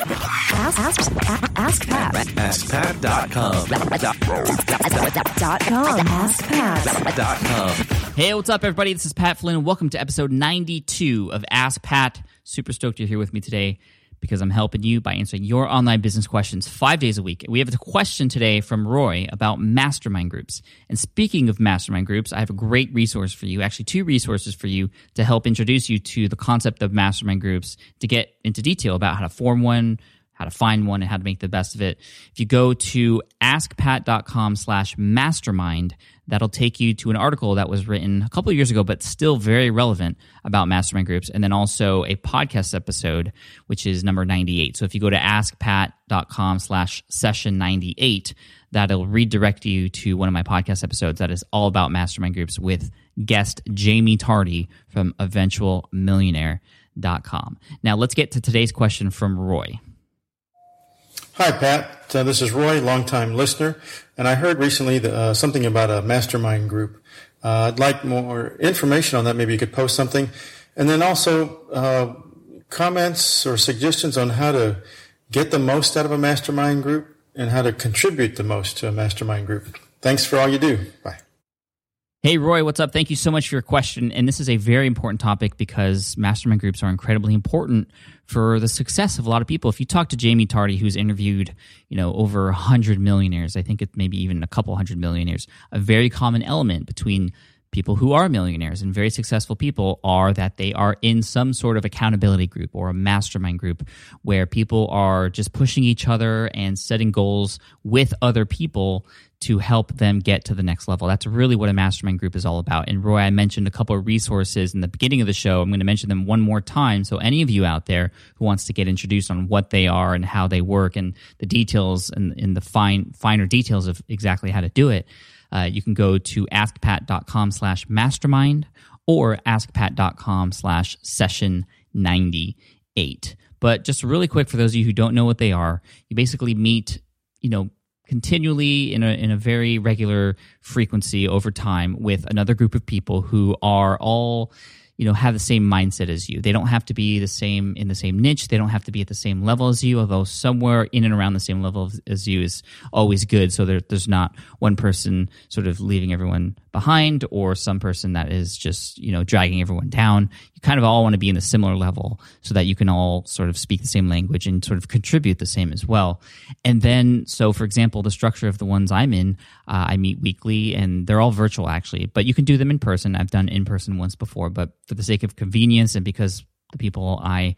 Ask, ask, ask Pat. AskPat.com. Dot com. Ask Pat. Dot com. Hey, what's up, everybody? This is Pat Flynn, and welcome to episode 92 of Ask Pat. Super stoked you're here with me today because I'm helping you by answering your online business questions five days a week. We have a question today from Roy about mastermind groups. And speaking of mastermind groups, I have a great resource for you, actually, two resources for you to help introduce you to the concept of mastermind groups to get into detail about how to form one, how to find one and how to make the best of it. If you go to askpat.com slash mastermind, that'll take you to an article that was written a couple years ago, but still very relevant about mastermind groups. And then also a podcast episode, which is number 98. So if you go to askpat.com slash session 98, that'll redirect you to one of my podcast episodes that is all about mastermind groups with guest Jaime Tardy from eventualmillionaire.com. Now let's get to today's question from Roy. Hi, Pat. Uh, this is Roy, longtime listener, and I heard recently uh, something about a mastermind group. Uh, I'd like more information on that. Maybe you could post something, and then also uh, comments or suggestions on how to get the most out of a mastermind group and how to contribute the most to a mastermind group. Thanks for all you do. Bye. Hey, Roy, what's up? Thank you so much for your question. And this is a very important topic because mastermind groups are incredibly important for the success of a lot of people. If you talk to Jaime Tardy, who's interviewed, you know, over a hundred millionaires, I think it maybe even a couple hundred millionaires, a very common element between people who are millionaires and very successful people are that they are in some sort of accountability group or a mastermind group where people are just pushing each other and setting goals with other people to help them get to the next level. That's really what a mastermind group is all about. And Roy, I mentioned a couple of resources in the beginning of the show. I'm going to mention them one more time. So any of you out there who wants to get introduced on what they are and how they work and the details and, and the fine finer details of exactly how to do it, uh, you can go to askpat.com slash mastermind or askpat.com slash session 98. But just really quick for those of you who don't know what they are, you basically meet, you know, continually in a, in a very regular frequency over time with another group of people who are all you know have the same mindset as you. They don't have to be the same in the same niche. They don't have to be at the same level as you although somewhere in and around the same level as you is always good. So there, there's not one person sort of leaving everyone behind or some person that is just you know dragging everyone down you kind of all want to be in a similar level so that you can all sort of speak the same language and sort of contribute the same as well. And then so for example the structure of the ones i'm in uh, i meet weekly and they're all virtual actually but you can do them in person. I've done in person once before but for the sake of convenience and because the people i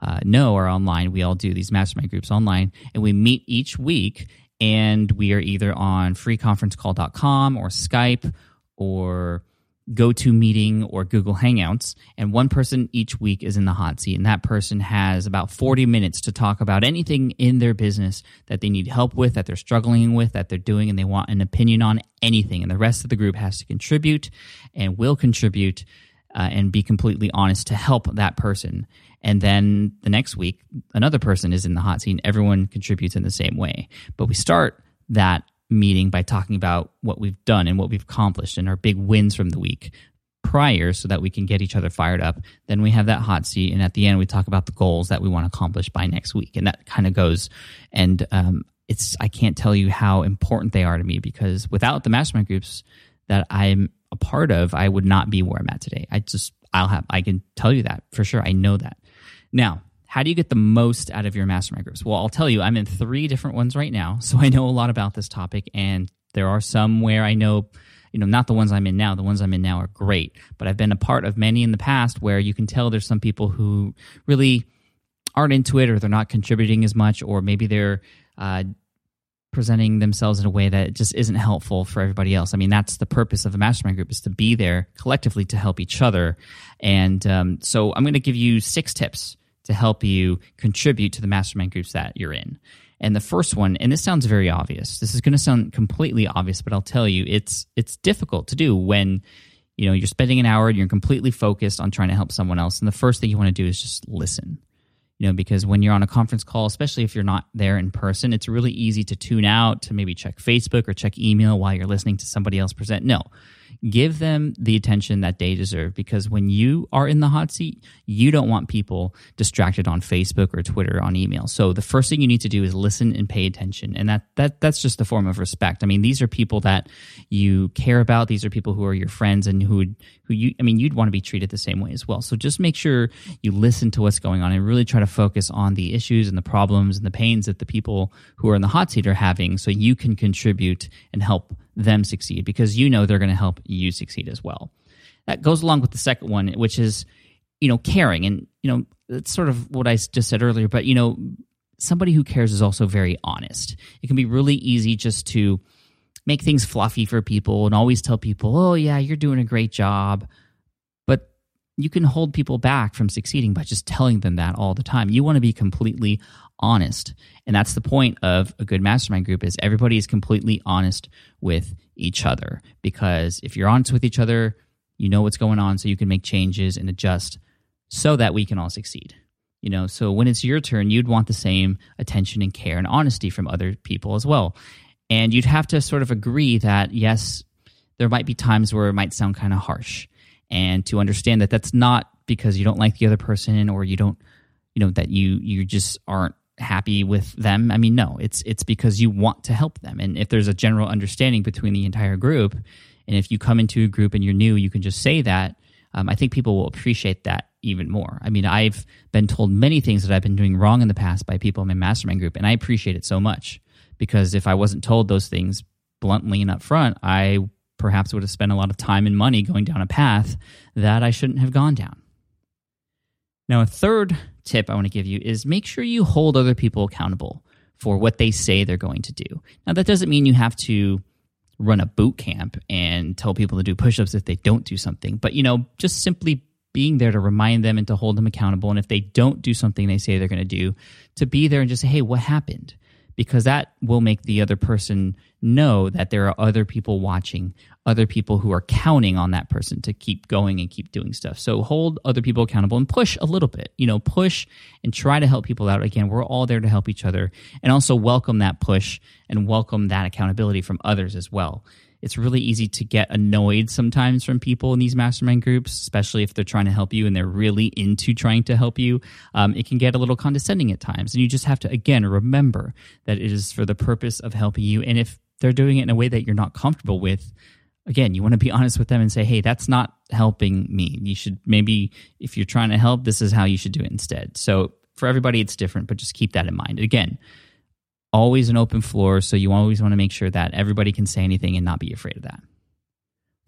uh, know are online we all do these mastermind groups online and we meet each week and we are either on freeconferencecall.com or skype or GoToMeeting or Google Hangouts, and one person each week is in the hot seat, and that person has about 40 minutes to talk about anything in their business that they need help with, that they're struggling with, that they're doing, and they want an opinion on anything. And the rest of the group has to contribute and will contribute uh, and be completely honest to help that person. And then the next week, another person is in the hot seat, everyone contributes in the same way. But we start that meeting by talking about what we've done and what we've accomplished and our big wins from the week prior so that we can get each other fired up. Then we have that hot seat. And at the end, we talk about the goals that we want to accomplish by next week. And that kind of goes. And um, it's, I can't tell you how important they are to me because without the mastermind groups that I'm a part of, I would not be where I'm at today. I just, I'll have, I can tell you that for sure. I know that. Now, how do you get the most out of your mastermind groups? Well, I'll tell you, I'm in three different ones right now, so I know a lot about this topic, and there are some where I know, you know, not the ones I'm in now. The ones I'm in now are great, but I've been a part of many in the past where you can tell there's some people who really aren't into it, or they're not contributing as much, or maybe they're uh, presenting themselves in a way that just isn't helpful for everybody else. I mean, that's the purpose of a mastermind group is to be there collectively to help each other. And um, so I'm going to give you six tips to help you contribute to the mastermind groups that you're in. And the first one, and this sounds very obvious. This is going to sound completely obvious, but I'll tell you, it's it's difficult to do when you know you're spending an hour and you're completely focused on trying to help someone else. And the first thing you want to do is just listen. You know, because when you're on a conference call, especially if you're not there in person, it's really easy to tune out, to maybe check Facebook or check email while you're listening to somebody else present. No, give them the attention that they deserve because when you are in the hot seat, you don't want people distracted on Facebook or Twitter on email. So the first thing you need to do is listen and pay attention. And that that that's just a form of respect. I mean, these are people that you care about. These are people who are your friends and who who you I mean, you'd want to be treated the same way as well. So just make sure you listen to what's going on and really try to focus on the issues and the problems and the pains that the people who are in the hot seat are having so you can contribute and help them succeed because you know they're going to help you succeed as well. That goes along with the second one, which is, you know, caring. And, you know, that's sort of what I just said earlier, but, you know, somebody who cares is also very honest. It can be really easy just to make things fluffy for people and always tell people, oh, yeah, you're doing a great job. You can hold people back from succeeding by just telling them that all the time. You want to be completely honest. And that's the point of a good mastermind group is everybody is completely honest with each other because if you're honest with each other, you know what's going on so you can make changes and adjust so that we can all succeed. You know, so when it's your turn, you'd want the same attention and care and honesty from other people as well. And you'd have to sort of agree that yes, there might be times where it might sound kind of harsh and to understand that that's not because you don't like the other person or you don't you know that you you just aren't happy with them. I mean no it's it's because you want to help them. And if there's a general understanding between the entire group and if you come into a group and you're new you can just say that um, i think people will appreciate that even more. I mean i've been told many things that i've been doing wrong in the past by people in my mastermind group and i appreciate it so much because if i wasn't told those things bluntly and upfront i perhaps would have spent a lot of time and money going down a path that i shouldn't have gone down now, a third tip I want to give you is make sure you hold other people accountable for what they say they're going to do. Now, that doesn't mean you have to run a boot camp and tell people to do push-ups if they don't do something, but you know, just simply being there to remind them and to hold them accountable and if they don't do something they say they're going to do, to be there and just say, "Hey, what happened?" Because that will make the other person know that there are other people watching, other people who are counting on that person to keep going and keep doing stuff. So hold other people accountable and push a little bit, you know, push and try to help people out. Again, we're all there to help each other and also welcome that push and welcome that accountability from others as well it's really easy to get annoyed sometimes from people in these mastermind groups, especially if they're trying to help you and they're really into trying to help you. Um, it can get a little condescending at times. And you just have to, again, remember that it is for the purpose of helping you. And if they're doing it in a way that you're not comfortable with, again, you want to be honest with them and say, hey, that's not helping me. You should maybe, if you're trying to help, this is how you should do it instead. So for everybody, it's different, but just keep that in mind. Again, always an open floor, so you always want to make sure that everybody can say anything and not be afraid of that.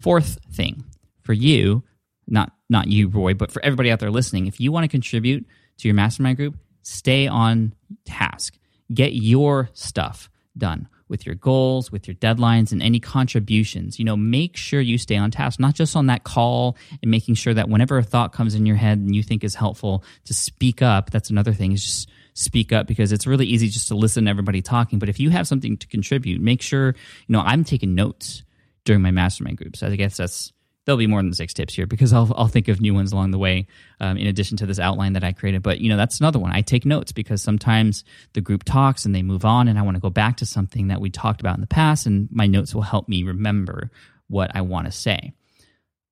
Fourth thing for you, not not you, Roy, but for everybody out there listening, if you want to contribute to your mastermind group, stay on task. Get your stuff done with your goals, with your deadlines, and any contributions. You know, make sure you stay on task, not just on that call and making sure that whenever a thought comes in your head and you think is helpful to speak up. That's another thing is just speak up because it's really easy just to listen to everybody talking. But if you have something to contribute, make sure, you know, I'm taking notes during my mastermind groups. I guess that's there'll be more than six tips here because I'll I'll think of new ones along the way, um, in addition to this outline that I created. But you know, that's another one. I take notes because sometimes the group talks and they move on, and I want to go back to something that we talked about in the past, and my notes will help me remember what I want to say.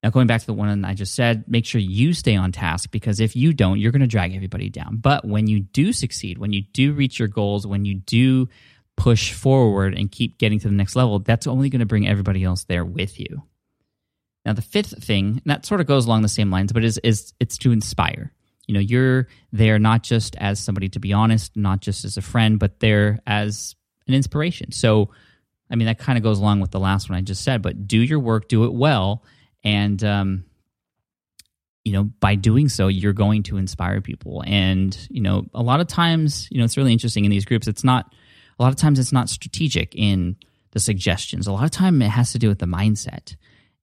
Now, going back to the one I just said, make sure you stay on task because if you don't, you're going to drag everybody down. But when you do succeed, when you do reach your goals, when you do push forward and keep getting to the next level, that's only going to bring everybody else there with you. Now, the fifth thing, that sort of goes along the same lines, but is, is it's to inspire. You know, you're there not just as somebody to be honest, not just as a friend, but there as an inspiration. So, I mean, that kind of goes along with the last one I just said, but do your work, do it well, and um, you know by doing so you're going to inspire people. And you know a lot of times you know it's really interesting in these groups it's not a lot of times it's not strategic in the suggestions. A lot of time it has to do with the mindset.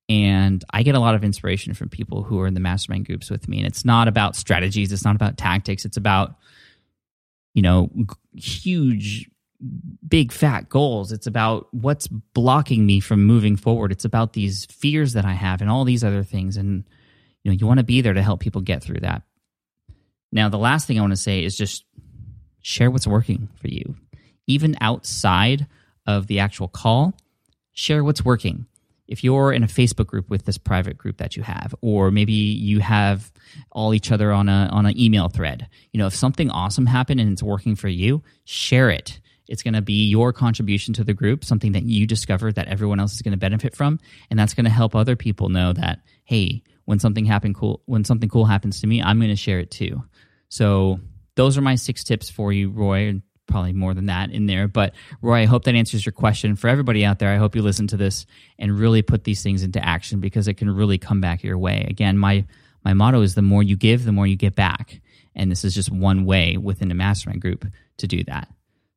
And i get a lot of inspiration from people who are in the mastermind groups with me. And it's not about strategies it's not about tactics it's about you know huge big fat goals. It's about what's blocking me from moving forward. It's about these fears that I have and all these other things. And you know, you want to be there to help people get through that. Now, the last thing I want to say is just share what's working for you. Even outside of the actual call, share what's working if you're in a Facebook group with this private group that you have, or maybe you have all each other on a on an email thread, you know, if something awesome happened and it's working for you, share it. It's going to be your contribution to the group, something that you discover that everyone else is going to benefit from, and that's going to help other people know that hey, when something happen cool, when something cool happens to me, I'm going to share it too. So those are my six tips for you, Roy and probably more than that in there. But Roy, I hope that answers your question. For everybody out there, I hope you listen to this and really put these things into action because it can really come back your way. Again, my my motto is the more you give, the more you get back. And this is just one way within a mastermind group to do that.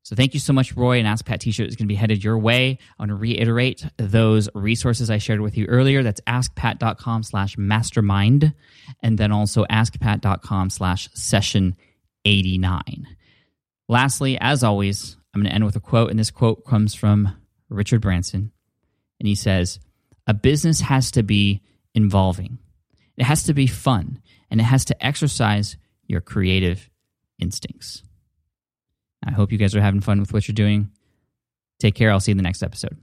So thank you so much, Roy. And Ask Pat t-shirt is going to be headed your way. I want to reiterate those resources I shared with you earlier. That's askpat.com slash mastermind. And then also askpat.com slash session 89. Lastly, as always, I'm going to end with a quote, and this quote comes from Richard Branson. And he says, A business has to be involving, it has to be fun, and it has to exercise your creative instincts. I hope you guys are having fun with what you're doing. Take care. I'll see you in the next episode.